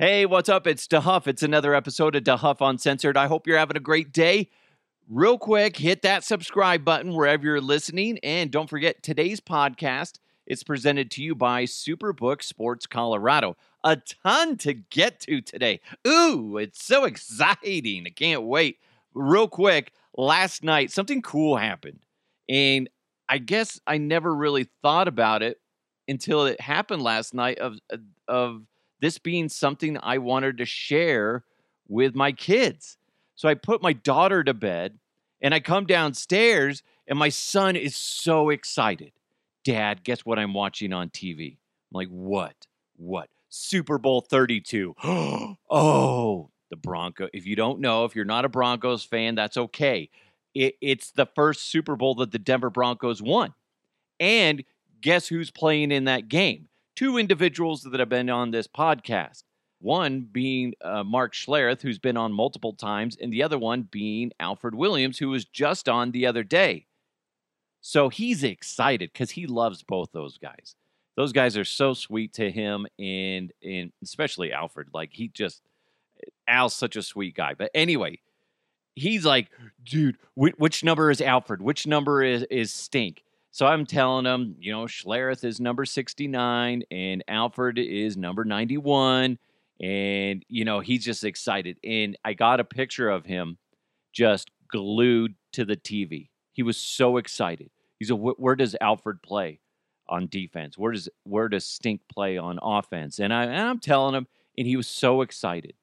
Hey, what's up? It's DeHuff. It's another episode of DeHuff Uncensored. I hope you're having a great day. Real quick, hit that subscribe button wherever you're listening. And don't forget today's podcast is presented to you by Superbook Sports Colorado. A ton to get to today. Ooh, it's so exciting. I can't wait. Real quick, last night, something cool happened. And I guess I never really thought about it until it happened last night of of this being something I wanted to share with my kids. So I put my daughter to bed and I come downstairs and my son is so excited. Dad, guess what I'm watching on TV? I'm like, what? What? Super Bowl 32. oh, the Bronco. If you don't know, if you're not a Broncos fan, that's okay. It, it's the first Super Bowl that the Denver Broncos won. And guess who's playing in that game? Two individuals that have been on this podcast. One being uh, Mark Schlereth, who's been on multiple times, and the other one being Alfred Williams, who was just on the other day. So he's excited because he loves both those guys. Those guys are so sweet to him, and and especially Alfred. Like he just Al's such a sweet guy. But anyway, he's like, dude, wh- which number is Alfred? Which number is is Stink? So I'm telling him, you know, Schlereth is number 69 and Alfred is number 91. And, you know, he's just excited. And I got a picture of him just glued to the TV. He was so excited. He's a, where does Alfred play on defense? Where does where does Stink play on offense? And I and I'm telling him, and he was so excited.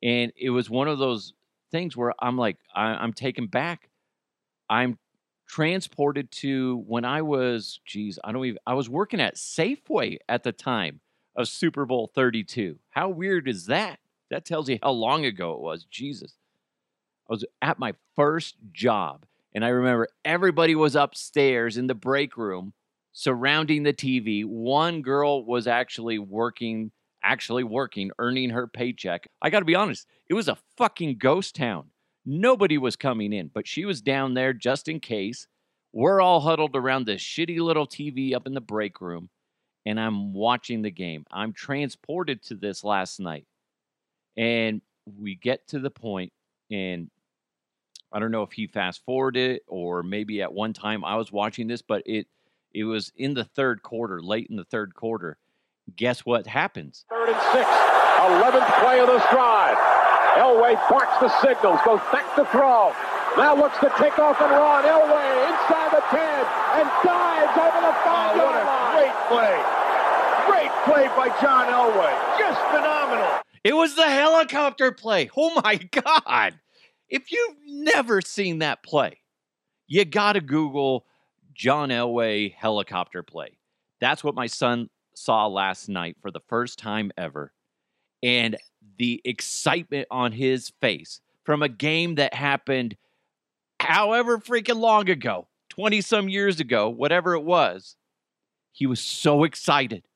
And it was one of those things where I'm like, I, I'm taken back. I'm transported to when I was, geez, I don't even, I was working at Safeway at the time of Super Bowl 32. How weird is that? That tells you how long ago it was. Jesus. I was at my first job, and I remember everybody was upstairs in the break room surrounding the TV. One girl was actually working, actually working, earning her paycheck. I got to be honest, it was a fucking ghost town. Nobody was coming in, but she was down there just in case. We're all huddled around this shitty little TV up in the break room, and I'm watching the game. I'm transported to this last night. And we get to the point, and I don't know if he fast forwarded it or maybe at one time I was watching this, but it it was in the third quarter, late in the third quarter. Guess what happens? Third and six, 11th play of this drive. Elway barks the signals, goes back to throw. Now looks to take off and run. Elway inside the 10 and dives over the five oh, yard line. What a great play. Great play by John Elway. Just phenomenal. It was the helicopter play. Oh my God. If you've never seen that play, you got to Google John Elway helicopter play. That's what my son saw last night for the first time ever. And the excitement on his face from a game that happened however freaking long ago 20 some years ago, whatever it was. He was so excited.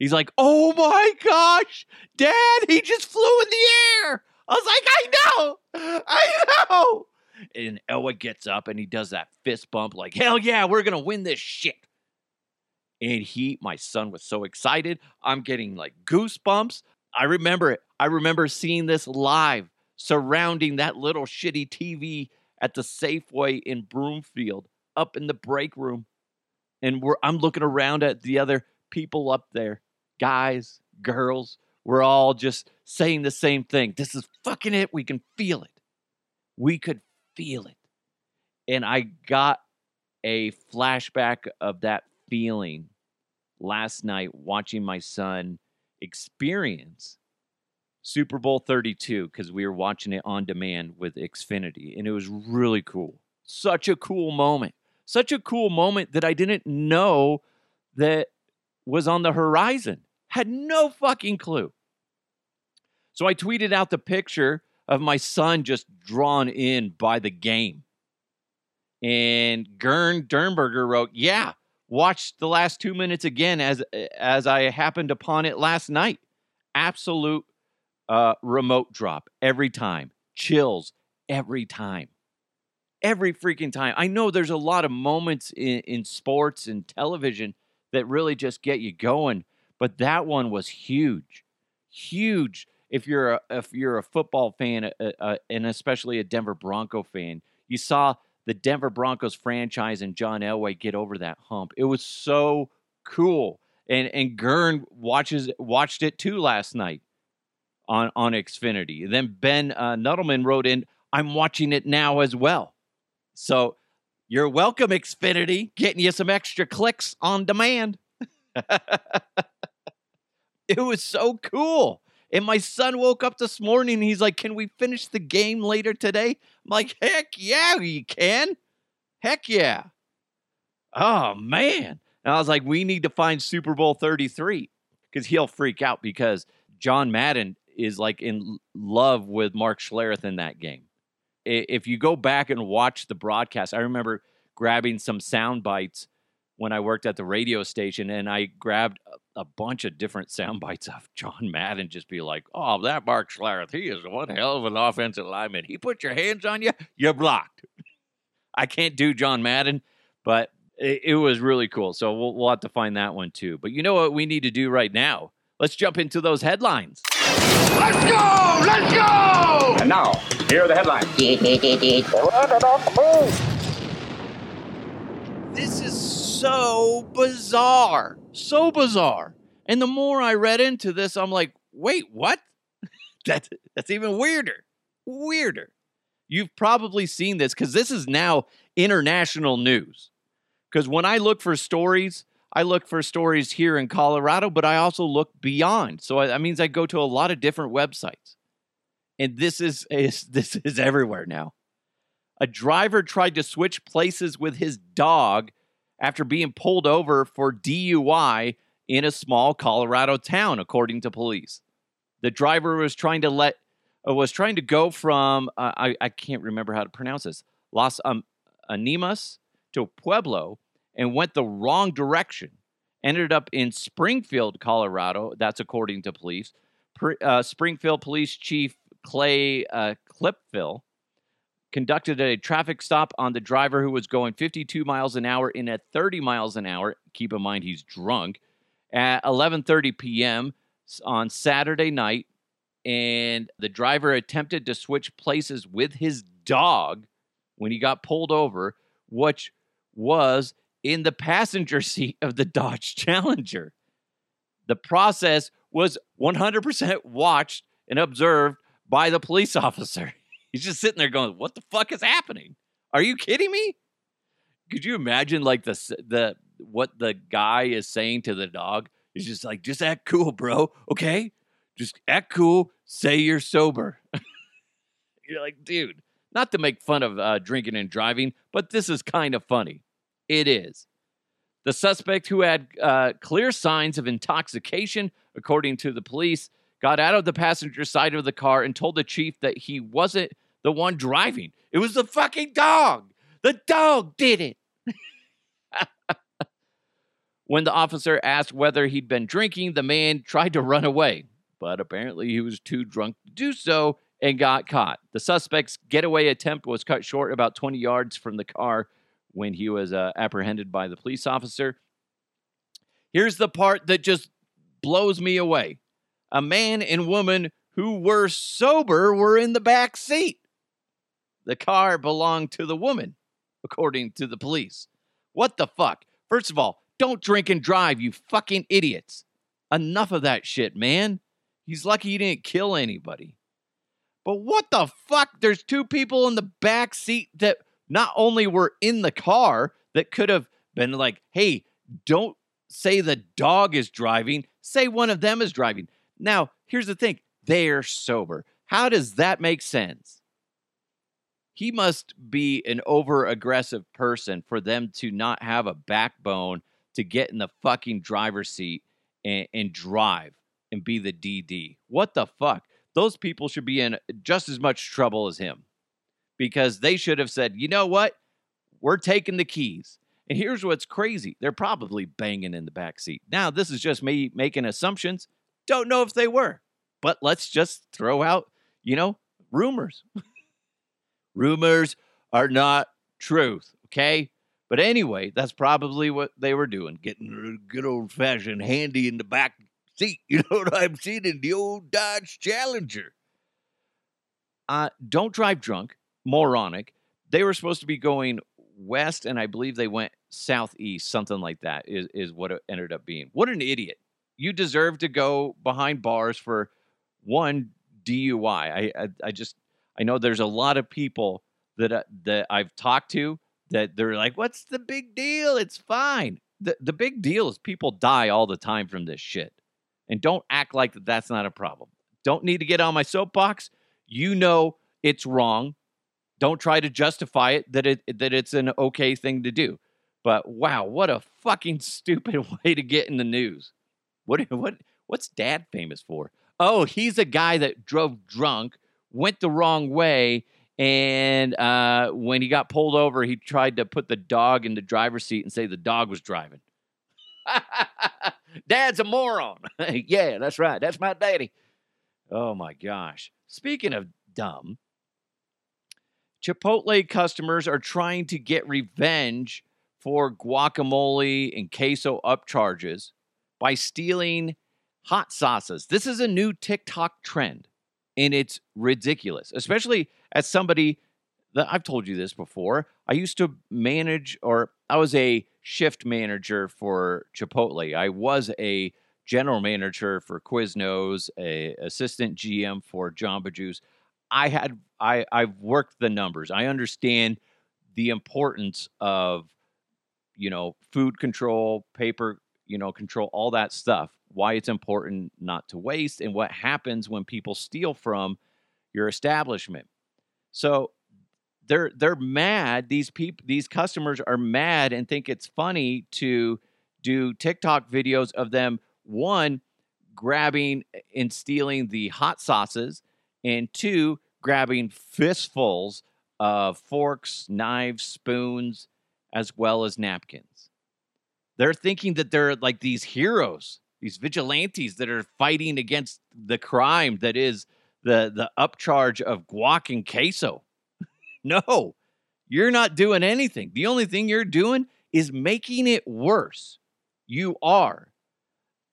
He's like, oh my gosh, dad, he just flew in the air. I was like, I know, I know. And Elway gets up and he does that fist bump, like, hell yeah, we're going to win this shit. And he, my son was so excited. I'm getting like goosebumps. I remember it. I remember seeing this live surrounding that little shitty TV at the Safeway in Broomfield up in the break room. And we're I'm looking around at the other people up there, guys, girls. We're all just saying the same thing. This is fucking it. We can feel it. We could feel it. And I got a flashback of that feeling last night watching my son experience Super Bowl 32 because we were watching it on demand with Xfinity, and it was really cool. Such a cool moment. Such a cool moment that I didn't know that was on the horizon. Had no fucking clue. So I tweeted out the picture of my son just drawn in by the game. And Gern Dernberger wrote, Yeah, watched the last two minutes again as as I happened upon it last night. Absolute uh, remote drop every time, chills every time, every freaking time. I know there's a lot of moments in, in sports and television that really just get you going, but that one was huge, huge. if you're a, if you're a football fan uh, uh, and especially a Denver Bronco fan, you saw the Denver Broncos franchise and John Elway get over that hump. It was so cool. And and Gurn watches watched it too last night on on Xfinity. Then Ben uh, Nuttleman wrote in, "I'm watching it now as well." So you're welcome, Xfinity, getting you some extra clicks on demand. it was so cool. And my son woke up this morning and he's like, Can we finish the game later today? I'm like, Heck yeah, you can. Heck yeah. Oh, man. And I was like, We need to find Super Bowl 33 because he'll freak out because John Madden is like in love with Mark Schlereth in that game. If you go back and watch the broadcast, I remember grabbing some sound bites when I worked at the radio station, and I grabbed uh, a, a bunch of different sound bites of John Madden, just be like, "Oh, that Mark Schlereth, he is one hell of an offensive lineman. He put your hands on you, you're blocked." I can't do John Madden, but it, it was really cool. So we'll, we'll have to find that one too. But you know what we need to do right now? Let's jump into those headlines. Let's go! Let's go! And now, here are the headlines. This is so bizarre. So bizarre. And the more I read into this, I'm like, wait, what? that's that's even weirder. Weirder. You've probably seen this because this is now international news. Because when I look for stories, I look for stories here in Colorado, but I also look beyond. So that means I go to a lot of different websites. And this is, is this is everywhere now. A driver tried to switch places with his dog after being pulled over for DUI in a small Colorado town, according to police. The driver was trying to let uh, was trying to go from uh, I I can't remember how to pronounce this Las um, Animas to Pueblo and went the wrong direction. Ended up in Springfield, Colorado. That's according to police. uh, Springfield Police Chief Clay uh, Clipville conducted a traffic stop on the driver who was going 52 miles an hour in at 30 miles an hour. Keep in mind he's drunk at 11:30 p.m. on Saturday night and the driver attempted to switch places with his dog when he got pulled over, which was in the passenger seat of the Dodge Challenger. The process was 100% watched and observed by the police officer. He's just sitting there going, "What the fuck is happening? Are you kidding me?" Could you imagine like the the what the guy is saying to the dog? He's just like, "Just act cool, bro. Okay, just act cool. Say you're sober." you're like, dude, not to make fun of uh, drinking and driving, but this is kind of funny. It is. The suspect, who had uh, clear signs of intoxication, according to the police, got out of the passenger side of the car and told the chief that he wasn't the one driving. It was the fucking dog. The dog did it. when the officer asked whether he'd been drinking, the man tried to run away, but apparently he was too drunk to do so and got caught. The suspect's getaway attempt was cut short about 20 yards from the car when he was uh, apprehended by the police officer. Here's the part that just blows me away a man and woman who were sober were in the back seat. The car belonged to the woman, according to the police. What the fuck? First of all, don't drink and drive, you fucking idiots. Enough of that shit, man. He's lucky he didn't kill anybody. But what the fuck? There's two people in the back seat that not only were in the car, that could have been like, hey, don't say the dog is driving, say one of them is driving. Now, here's the thing they're sober. How does that make sense? He must be an over aggressive person for them to not have a backbone to get in the fucking driver's seat and, and, drive and be the DD. What the fuck? Those people should be in just as much trouble as him because they should have said, you know what? We're taking the keys. And here's what's crazy they're probably banging in the back seat. Now, this is just me making assumptions. Don't know if they were, but let's just throw out, you know, rumors. Rumors are not truth, okay? But anyway, that's probably what they were doing, getting a good old fashioned handy in the back seat. You know what I'm seeing in the old Dodge Challenger. Uh, don't drive drunk. Moronic. They were supposed to be going west, and I believe they went southeast, something like that. Is is what it ended up being. What an idiot! You deserve to go behind bars for one DUI. I I, I just I know there's a lot of people that uh, that I've talked to that they're like, "What's the big deal? It's fine." The the big deal is people die all the time from this shit, and don't act like that that's not a problem. Don't need to get on my soapbox. You know it's wrong. Don't try to justify it that it that it's an okay thing to do. But wow, what a fucking stupid way to get in the news. What what what's dad famous for? Oh, he's a guy that drove drunk, went the wrong way, and uh, when he got pulled over, he tried to put the dog in the driver's seat and say the dog was driving. Dad's a moron. yeah, that's right. That's my daddy. Oh my gosh. Speaking of dumb, Chipotle customers are trying to get revenge for guacamole and queso upcharges by stealing hot sauces. This is a new TikTok trend and it's ridiculous, especially as somebody that I've told you this before. I used to manage, or I was a shift manager for Chipotle. I was a general manager for Quiznos, a assistant GM for Jamba Juice. I had I I've worked the numbers. I understand the importance of you know food control, paper you know control, all that stuff. Why it's important not to waste, and what happens when people steal from your establishment. So they're they're mad. These people, these customers are mad and think it's funny to do TikTok videos of them one grabbing and stealing the hot sauces, and two grabbing fistfuls of forks, knives, spoons, as well as napkins. They're thinking that they're like these heroes, these vigilantes that are fighting against the crime that is the the upcharge of guac and queso. no, you're not doing anything. The only thing you're doing is making it worse. You are.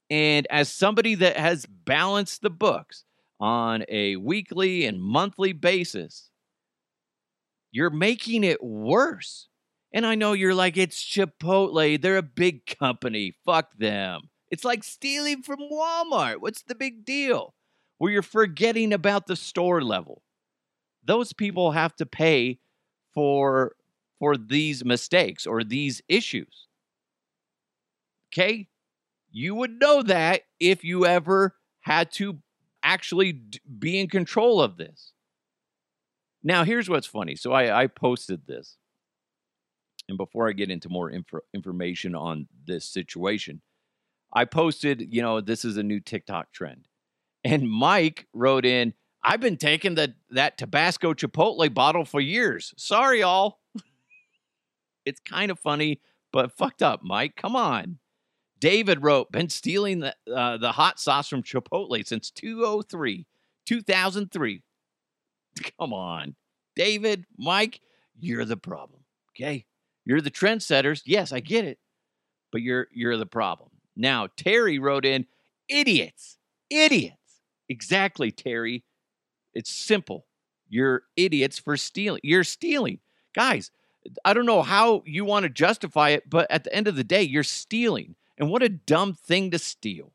And as somebody that has balanced the books on a weekly and monthly basis, you're making it worse. And I know you're like, it's Chipotle. They're a big company. Fuck them. It's like stealing from Walmart. What's the big deal? Where you're forgetting about the store level. Those people have to pay for for these mistakes or these issues. Okay? You would know that if you ever had to actually be in control of this. Now, here's what's funny. So I, I posted this. And before I get into more info, information on this situation, I posted, you know, this is a new TikTok trend. And Mike wrote in, I've been taking the that Tabasco Chipotle bottle for years. Sorry, all. it's kind of funny, but fucked up, Mike. Come on. David wrote, been stealing the, uh, the hot sauce from Chipotle since 203, 2003. Come on. David, Mike, you're the problem. Okay. You're the trendsetters. Yes, I get it. But you're you're the problem. Now, Terry wrote in, idiots. Idiots. Exactly, Terry. It's simple. You're idiots for stealing. You're stealing. Guys, I don't know how you want to justify it, but at the end of the day, you're stealing. And what a dumb thing to steal.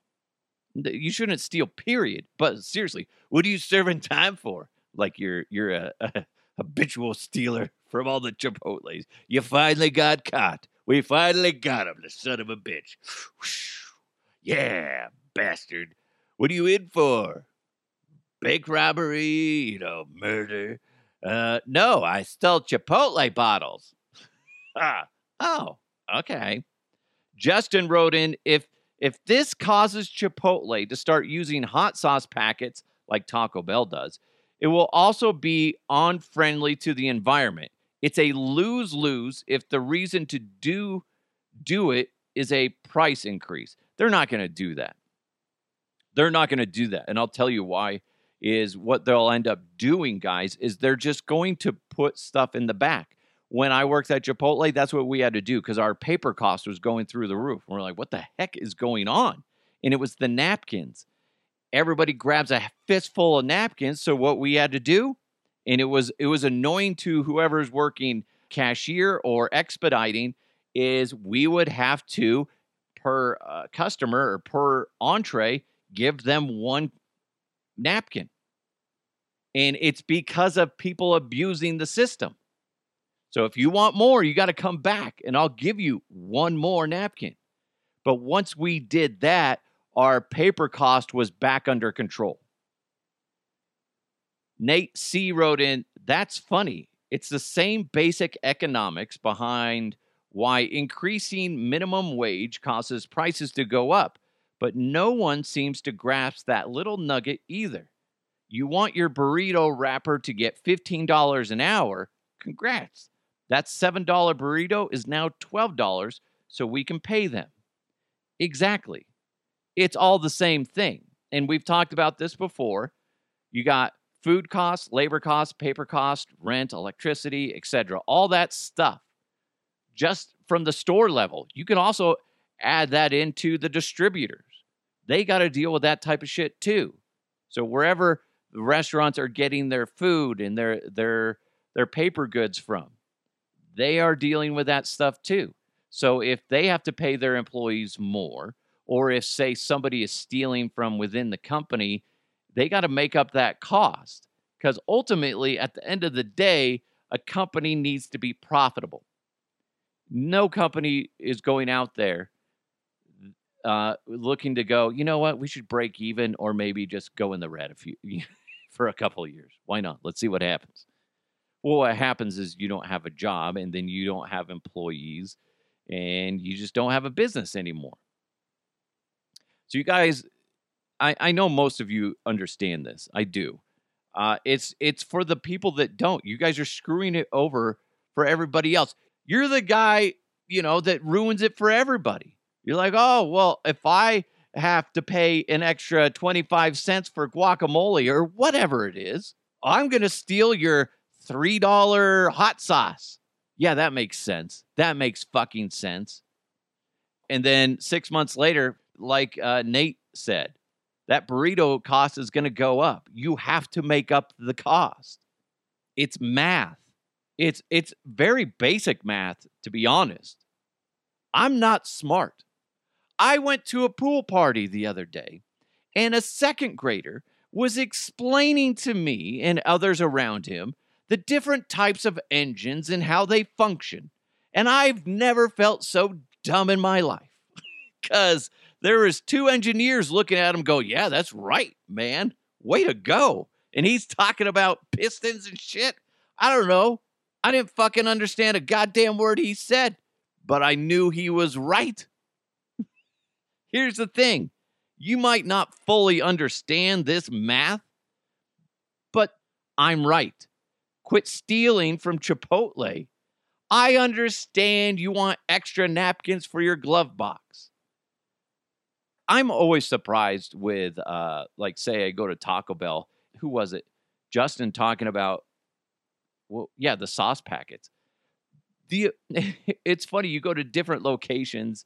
You shouldn't steal, period. But seriously, what are you serving time for? Like you're you're a, a habitual stealer from all the Chipotles. You finally got caught. We finally got him, the son of a bitch. Yeah, bastard. What are you in for? Bank robbery, you know, murder. Uh, no, I stole Chipotle bottles. ah, oh, okay. Justin wrote in if if this causes Chipotle to start using hot sauce packets like Taco Bell does, it will also be unfriendly to the environment. It's a lose-lose if the reason to do do it is a price increase. They're not going to do that. They're not going to do that. And I'll tell you why is what they'll end up doing, guys, is they're just going to put stuff in the back when I worked at Chipotle, that's what we had to do because our paper cost was going through the roof. We're like, what the heck is going on? and it was the napkins. Everybody grabs a fistful of napkins. So what we had to do, and it was it was annoying to whoever's working cashier or expediting, is we would have to per uh, customer or per entree give them one napkin. And it's because of people abusing the system. So if you want more, you got to come back and I'll give you one more napkin. But once we did that, our paper cost was back under control. Nate C wrote in, That's funny. It's the same basic economics behind why increasing minimum wage causes prices to go up, but no one seems to grasp that little nugget either. You want your burrito wrapper to get $15 an hour? Congrats. That $7 burrito is now $12 so we can pay them. Exactly. It's all the same thing. And we've talked about this before. You got food costs, labor costs, paper costs, rent, electricity, etc. All that stuff just from the store level. You can also add that into the distributors. They got to deal with that type of shit too. So wherever the restaurants are getting their food and their their their paper goods from, they are dealing with that stuff too. So if they have to pay their employees more, or if say somebody is stealing from within the company, they got to make up that cost because ultimately at the end of the day, a company needs to be profitable no company is going out there uh, looking to go, you know what, we should break even or maybe just go in the red a few for a couple of years. Why not? Let's see what happens. Well, what happens is you don't have a job and then you don't have employees and you just don't have a business anymore. So you guys, I, I know most of you understand this. I do. Uh, it's it's for the people that don't. You guys are screwing it over for everybody else. You're the guy, you know, that ruins it for everybody. You're like, oh, well, if I have to pay an extra 25 cents for guacamole or whatever it is, I'm to steal your $3 hot sauce. Yeah, that makes sense. That makes fucking sense. And then six months later, like uh, Nate said, that burrito cost is going to go up. You have to make up the cost. It's math. It's it's very basic math to be honest. I'm not smart. I went to a pool party the other day and a second grader was explaining to me and others around him the different types of engines and how they function. And I've never felt so dumb in my life. Cuz there was two engineers looking at him go, "Yeah, that's right, man. Way to go." And he's talking about pistons and shit. I don't know. I didn't fucking understand a goddamn word he said, but I knew he was right. Here's the thing you might not fully understand this math, but I'm right. Quit stealing from Chipotle. I understand you want extra napkins for your glove box. I'm always surprised with, uh, like, say I go to Taco Bell. Who was it? Justin talking about well, yeah, the sauce packets. The it's funny you go to different locations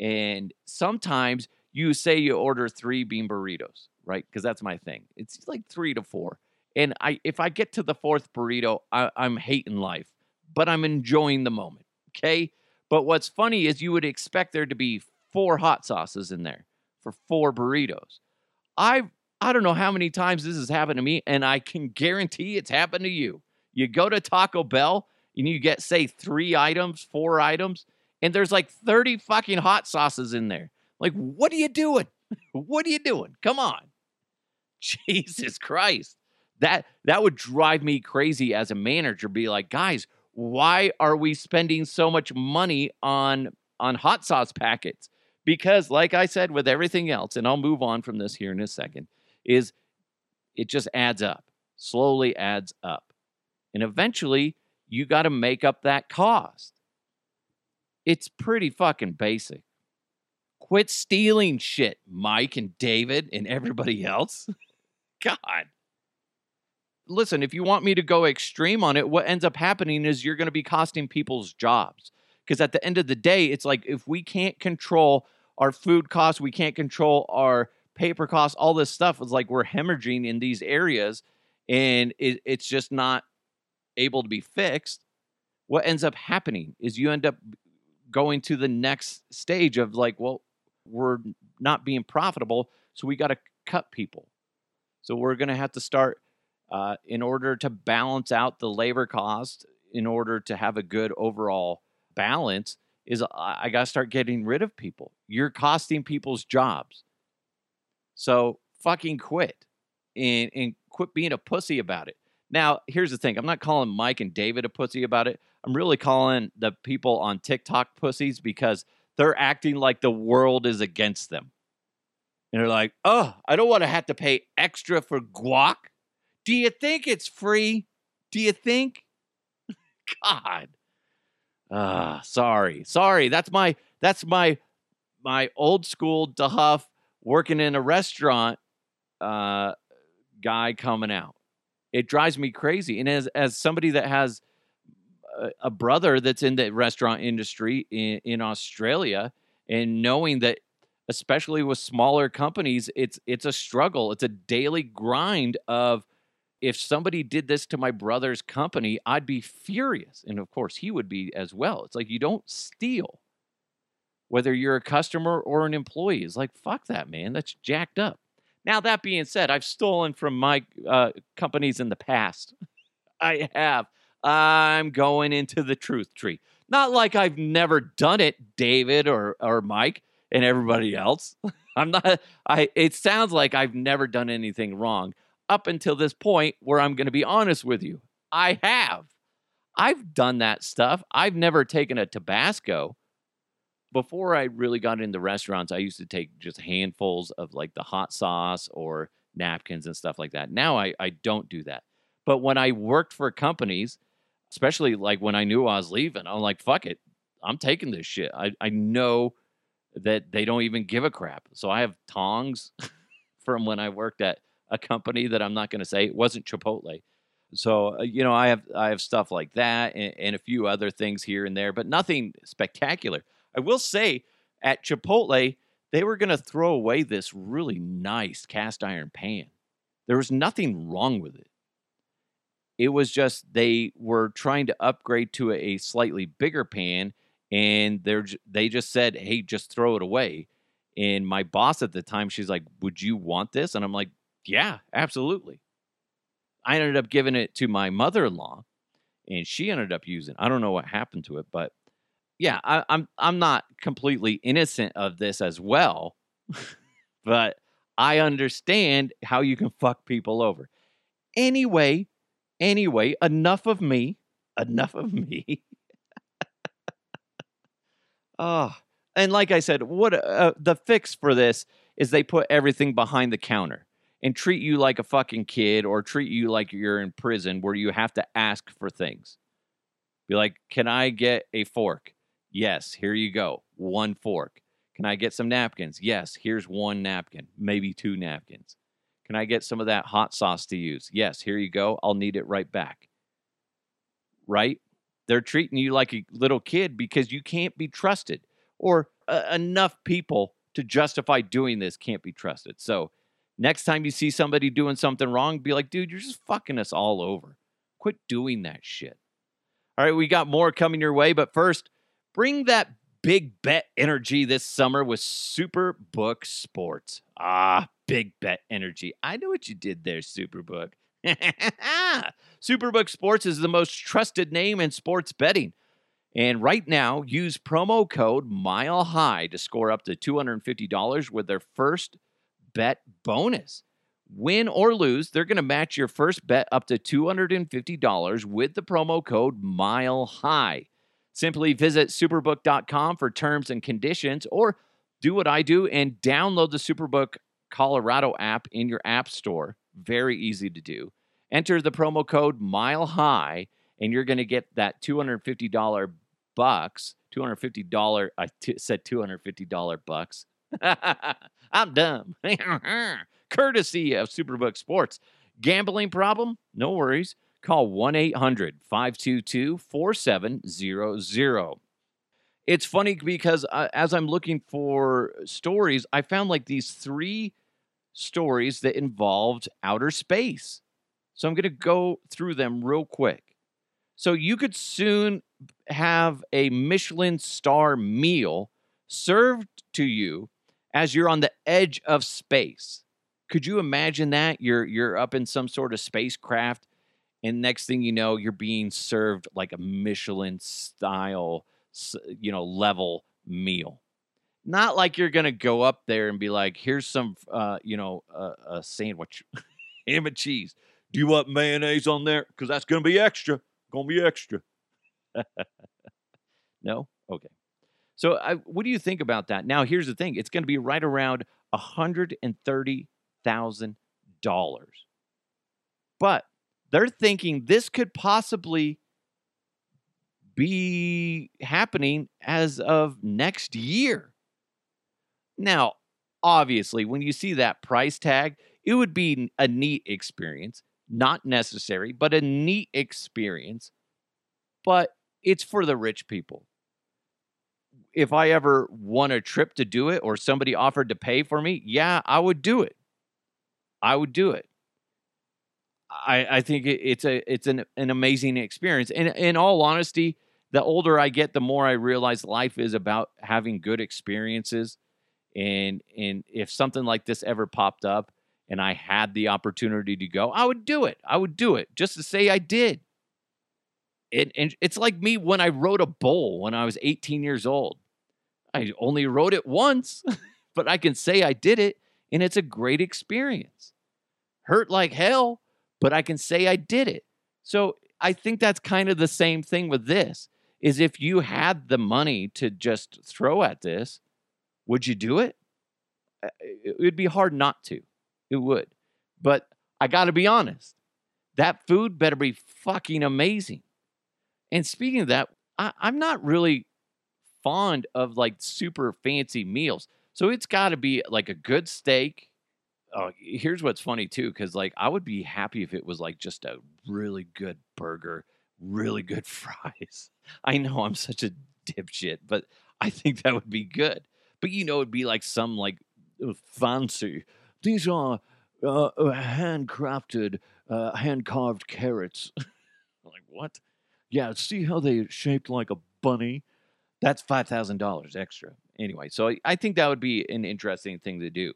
and sometimes you say you order three bean burritos, right? Because that's my thing. It's like three to four. And I if I get to the fourth burrito, I, I'm hating life, but I'm enjoying the moment. Okay. But what's funny is you would expect there to be four hot sauces in there for four burritos. I I don't know how many times this has happened to me, and I can guarantee it's happened to you. You go to Taco Bell and you get, say, three items, four items, and there's like 30 fucking hot sauces in there. Like, what are you doing? what are you doing? Come on. Jesus Christ. That that would drive me crazy as a manager. Be like, guys, why are we spending so much money on on hot sauce packets? Because, like I said, with everything else, and I'll move on from this here in a second, is it just adds up, slowly adds up. And eventually, you got to make up that cost. It's pretty fucking basic. Quit stealing shit, Mike and David and everybody else. God. Listen, if you want me to go extreme on it, what ends up happening is you're going to be costing people's jobs. Because at the end of the day, it's like if we can't control our food costs. We can't control our paper costs. All this stuff is like we're hemorrhaging in these areas, and it, it's just not able to be fixed. What ends up happening is you end up going to the next stage of like, well, we're not being profitable, so we got to cut people. So we're going to have to start uh, in order to balance out the labor cost, in order to have a good overall balance, is I, I got to start getting rid of people. You're costing people's jobs. So fucking quit and, and quit being a pussy about it. Now, here's the thing I'm not calling Mike and David a pussy about it. I'm really calling the people on TikTok pussies because they're acting like the world is against them. And they're like, oh, I don't want to have to pay extra for guac. Do you think it's free? Do you think? God. Ah, sorry. Sorry. That's my that's my my old school DeHuff working in a restaurant uh guy coming out. It drives me crazy. And as as somebody that has a, a brother that's in the restaurant industry in, in Australia and knowing that especially with smaller companies, it's it's a struggle. It's a daily grind of if somebody did this to my brother's company, I'd be furious. And of course, he would be as well. It's like you don't steal. Whether you're a customer or an employee, it's like, fuck that, man. That's jacked up. Now, that being said, I've stolen from my uh, companies in the past. I have. I'm going into the truth tree. Not like I've never done it, David or, or Mike and everybody else. I'm not, I, it sounds like I've never done anything wrong up until this point where I'm going to be honest with you. I have. I've done that stuff. I've never taken a Tabasco. Before I really got into restaurants, I used to take just handfuls of like the hot sauce or napkins and stuff like that. Now I, I don't do that. But when I worked for companies, especially like when I knew I was leaving, I'm like, fuck it. I'm taking this shit. I, I know that they don't even give a crap. So I have tongs from when I worked at a company that I'm not going to say. It wasn't Chipotle. So uh, you know, I have I have stuff like that and, and, a few other things here and there, but nothing spectacular. I will say at Chipotle they were going to throw away this really nice cast iron pan. There was nothing wrong with it. It was just they were trying to upgrade to a slightly bigger pan, and they're they just said, "Hey, just throw it away." And my boss at the time, she's like, "Would you want this?" And I'm like, yeah, absolutely. I ended up giving it to my mother in law, and she ended up using. I don't know what happened to it, but yeah, I, I'm I'm not completely innocent of this as well, but I understand how you can fuck people over. Anyway, anyway, enough of me. Enough of me. oh, and like I said, what uh, the fix for this is they put everything behind the counter and treat you like a fucking kid or treat you like you're in prison where you have to ask for things. Be like, can I get a fork? Yes, here you go. One fork. Can I get some napkins? Yes, here's one napkin, maybe two napkins. Can I get some of that hot sauce to use? Yes, here you go. I'll need it right back. Right? They're treating you like a little kid because you can't be trusted, or uh, enough people to justify doing this can't be trusted. So, Next time you see somebody doing something wrong, be like, dude, you're just fucking us all over. Quit doing that shit. All right, we got more coming your way, but first, bring that big bet energy this summer with Superbook Sports. Ah, big bet energy. I know what you did there, Superbook. Superbook Sports is the most trusted name in sports betting. And right now, use promo code Mile High to score up to $250 with their first bet bonus. Win or lose, they're going to match your first bet up to $250 with the promo code Mile High. Simply visit superbook.com for terms and conditions or do what I do and download the Superbook Colorado app in your app store. Very easy to do. Enter the promo code Mile High and you're going to get that $250 bucks. $250 I t- said $250 bucks. I'm dumb. Courtesy of Superbook Sports. Gambling problem? No worries. Call 1 800 522 4700. it's funny because uh, as I'm looking for stories, I found like these three stories that involved outer space. So I'm going to go through them real quick. So you could soon have a Michelin star meal served to you as you're on the edge of space. Could you imagine that? You're you're up in some sort of spacecraft and next thing you know you're being served like a Michelin style you know level meal. Not like you're going to go up there and be like, "Here's some uh, you know, uh, a sandwich, ham and cheese. Do you want mayonnaise on there? Because that's going to be extra. Going to be extra." no, okay. So, I, what do you think about that? Now, here's the thing: it's going to be right around hundred and thirty thousand dollars, but they're thinking this could possibly be happening as of next year. Now, obviously, when you see that price tag, it would be a neat experience, not necessary, but a neat experience. But it's for the rich people. If I ever won a trip to do it or somebody offered to pay for me, yeah, I would do it. I would do it. I, I think it's a it's an, an amazing experience. And in all honesty, the older I get, the more I realize life is about having good experiences. And and if something like this ever popped up and I had the opportunity to go, I would do it. I would do it just to say I did. And, and it's like me when I rode a bull when I was 18 years old. I only rode it once, but I can say I did it, and it's a great experience. Hurt like hell, but I can say I did it. So I think that's kind of the same thing with this is if you had the money to just throw at this, would you do it? Uh, it would be hard not to. It would. But I got to be honest. That food better be fucking amazing. And speaking of that, I, I'm not really fond of like super fancy meals. So it's got to be like a good steak. Oh, here's what's funny too, because like I would be happy if it was like just a really good burger really good fries. I know I'm such a dipshit, but I think that would be good. But you know, it'd be like some like fancy. These are uh, uh handcrafted, uh, hand carved carrots. like what? Yeah, see how they shaped like a bunny? That's five thousand dollars extra. Anyway, so I think that would be an interesting thing to do.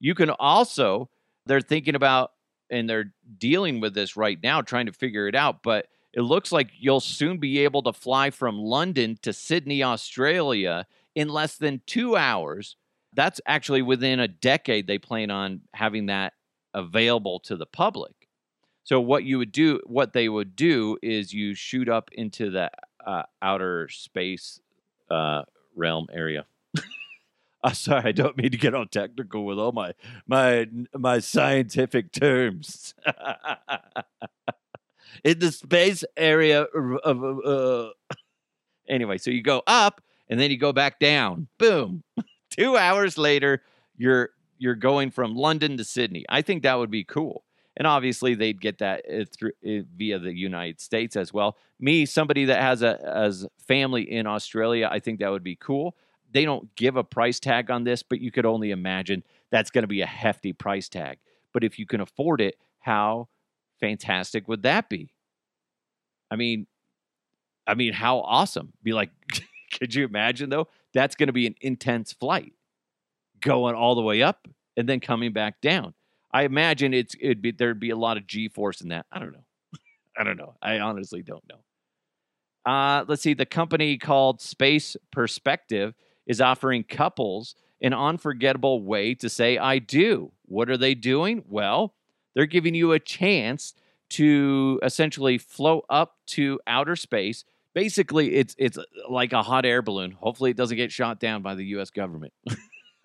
You can also they're thinking about and they're dealing with this right now, trying to figure it out, but it looks like you'll soon be able to fly from London to Sydney, Australia in less than two hours. That's actually within a decade, they plan on having that available to the public. So, what you would do, what they would do is you shoot up into the uh, outer space uh, realm area. I'm sorry, I don't mean to get all technical with all my my my scientific terms. in the space area of. Uh, anyway, so you go up and then you go back down. Boom. Two hours later, you're you're going from London to Sydney. I think that would be cool. And obviously, they'd get that uh, through uh, via the United States as well. Me, somebody that has a as family in Australia, I think that would be cool. They don't give a price tag on this, but you could only imagine that's going to be a hefty price tag. But if you can afford it, how fantastic would that be? I mean, I mean, how awesome! Be like, could you imagine though? That's going to be an intense flight, going all the way up and then coming back down. I imagine it's it'd be there'd be a lot of G force in that. I don't know. I don't know. I honestly don't know. Uh, let's see. The company called Space Perspective is offering couples an unforgettable way to say I do. What are they doing? Well, they're giving you a chance to essentially float up to outer space. Basically, it's it's like a hot air balloon. Hopefully, it doesn't get shot down by the U.S. government.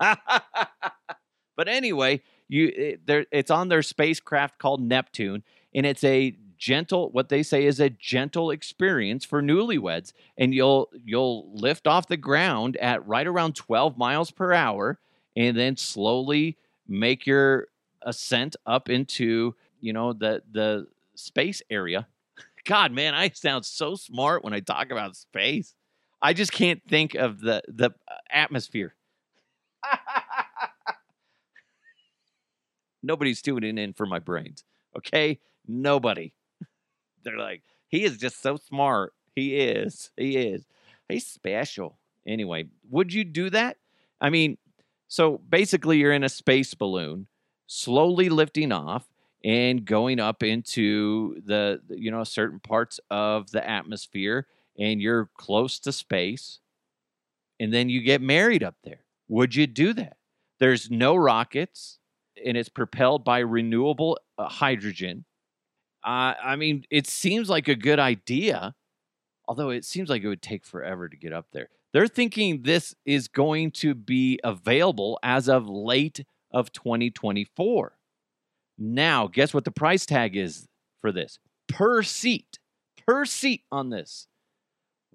but anyway, you it, it's on their spacecraft called Neptune, and it's a gentle what they say is a gentle experience for newlyweds and you'll you'll lift off the ground at right around 12 miles per hour and then slowly make your ascent up into you know the the space area. God, man, I sound so smart when I talk about space. I just can't think of the the uh, atmosphere. Nobody's tuning in for my brains. Okay? Nobody. They're like, he is just so smart. He is. He is. He's special. Anyway, would you do that? I mean, so basically, you're in a space balloon, slowly lifting off and going up into the, you know, certain parts of the atmosphere, and you're close to space, and then you get married up there. Would you do that? There's no rockets, and it's propelled by renewable uh, hydrogen. Uh, I mean, it seems like a good idea, although it seems like it would take forever to get up there. They're thinking this is going to be available as of late of 2024. Now, guess what the price tag is for this? Per seat, per seat on this,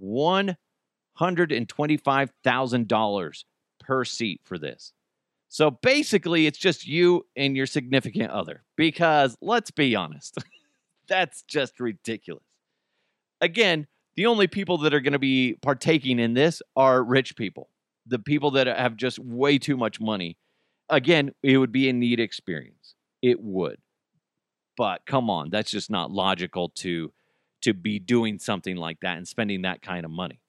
$125,000 per seat for this. So basically, it's just you and your significant other because let's be honest, that's just ridiculous. Again, the only people that are going to be partaking in this are rich people, the people that have just way too much money. Again, it would be a neat experience. It would. But come on, that's just not logical to to be doing something like that and spending that kind of money.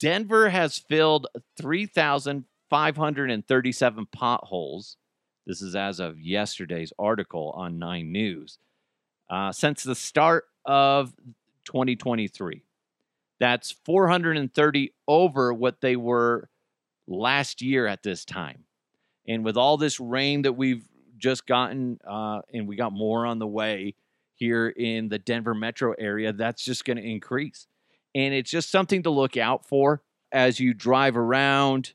Denver has filled 3,537 potholes. This is as of yesterday's article on 9 News. Uh, since the start of 2023. That's 430 over what they were last year at this time. And with all this rain that we've just gotten, uh, and we got more on the way here in the Denver metro area, that's just going to increase. And it's just something to look out for as you drive around.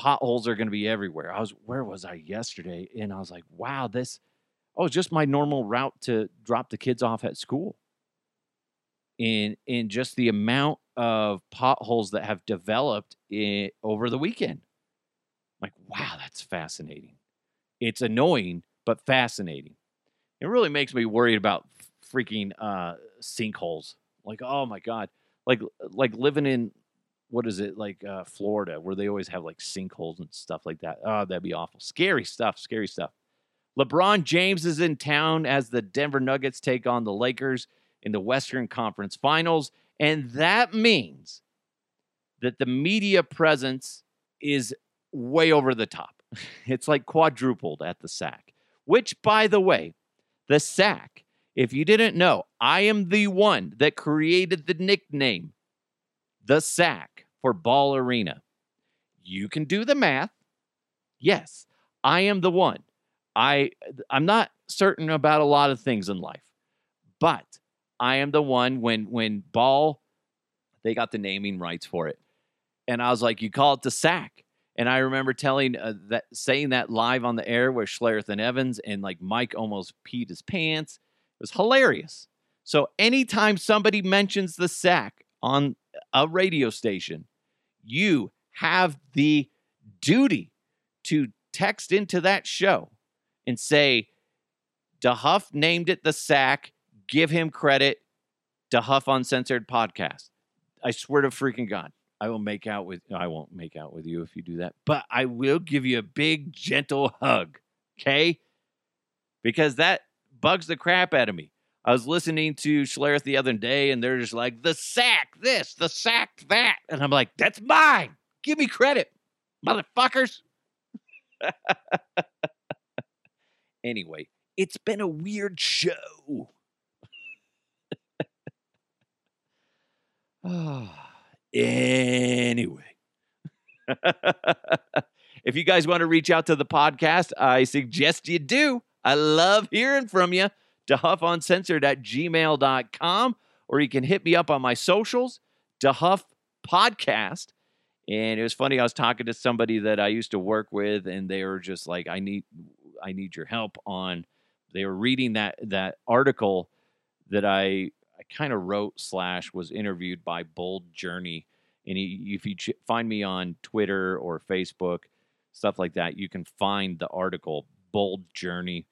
Potholes are going to be everywhere. I was, where was I yesterday? And I was like, wow, this, oh, just my normal route to drop the kids off at school in in just the amount of potholes that have developed in, over the weekend. Like, wow, that's fascinating. It's annoying, but fascinating. It really makes me worried about freaking uh, sinkholes. Like, oh my god, like like living in what is it like uh, Florida, where they always have like sinkholes and stuff like that. Oh, that'd be awful. Scary stuff. Scary stuff. LeBron James is in town as the Denver Nuggets take on the Lakers in the Western Conference Finals. And that means that the media presence is way over the top. It's like quadrupled at the Sack, which, by the way, the Sack, if you didn't know, I am the one that created the nickname, the sack for Ball Arena. You can do the math. Yes, I am the one. I I'm not certain about a lot of things in life, but I am the one when when ball they got the naming rights for it. And I was like, you call it the sack. And I remember telling uh, that, saying that live on the air with Schlereth and Evans, and like Mike almost peed his pants. It was hilarious. So anytime somebody mentions the sack on a radio station, you have the duty to text into that show and say, DeHuff named it the sack give him credit to Huff Uncensored podcast. I swear to freaking God, I will make out with I won't make out with you if you do that, but I will give you a big gentle hug. Okay? Because that bugs the crap out of me. I was listening to Schlereth the other day and they're just like, the sack this, the sack that. And I'm like, that's mine. Give me credit, motherfuckers. anyway, it's been a weird show. anyway. if you guys want to reach out to the podcast, I suggest you do. I love hearing from you. DeHuffUncensored at gmail.com, or you can hit me up on my socials, DeHuff Podcast. And it was funny, I was talking to somebody that I used to work with, and they were just like, I need I need your help on they were reading that that article that I I kind of wrote slash was interviewed by Bold Journey. And he, if you ch- find me on Twitter or Facebook, stuff like that, you can find the article Bold Journey.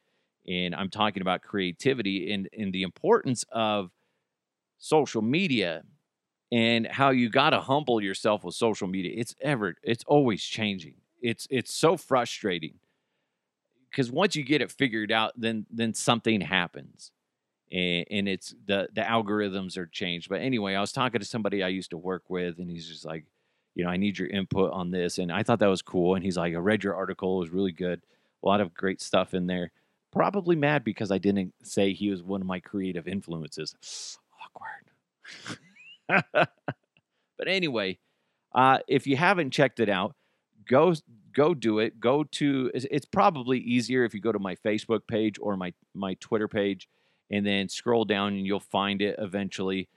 And I'm talking about creativity and, and the importance of social media and how you got to humble yourself with social media. It's ever, it's always changing. It's it's so frustrating because once you get it figured out, then then something happens, and, and it's the the algorithms are changed. But anyway, I was talking to somebody I used to work with, and he's just like, you know, I need your input on this, and I thought that was cool. And he's like, I read your article; it was really good, a lot of great stuff in there. Probably mad because I didn't say he was one of my creative influences. Awkward. but anyway, uh, if you haven't checked it out, go go do it. Go to it's, probably easier if you go to my Facebook page or my my Twitter page, and then scroll down and you'll find it eventually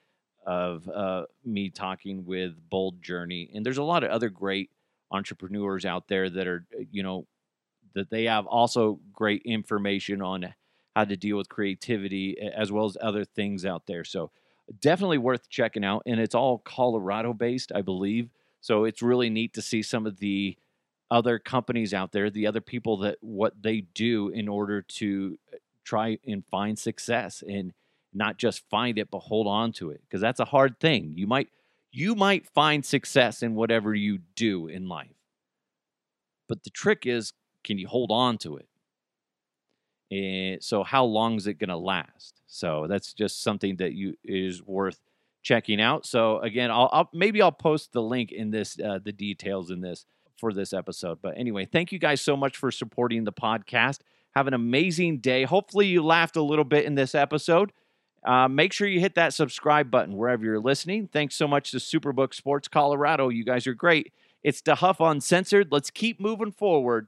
of uh, me talking with Bold Journey. And there's a lot of other great entrepreneurs out there that are you know that they have also great information on how to deal with creativity as well as other things out there. So definitely worth checking out. And it's all Colorado based, I believe. So it's really neat to see some of the other companies out there, the other people that what they do in order to uh, try and find success and not just find it but hold on to it because that's a hard thing. You might you might find success in whatever you do in life. But the trick is can you hold on to it? And so how long is it going to last? So that's just something that you is worth checking out. So again, I'll, I'll maybe I'll post the link in this uh, the details in this for this episode. But anyway, thank you guys so much for supporting the podcast. Have an amazing day. Hopefully, you laughed a little bit in this episode. Uh, make sure you hit that subscribe button wherever you're listening. Thanks so much to Superbook Sports Colorado. You guys are great. It's DeHuff Uncensored. Let's keep moving forward.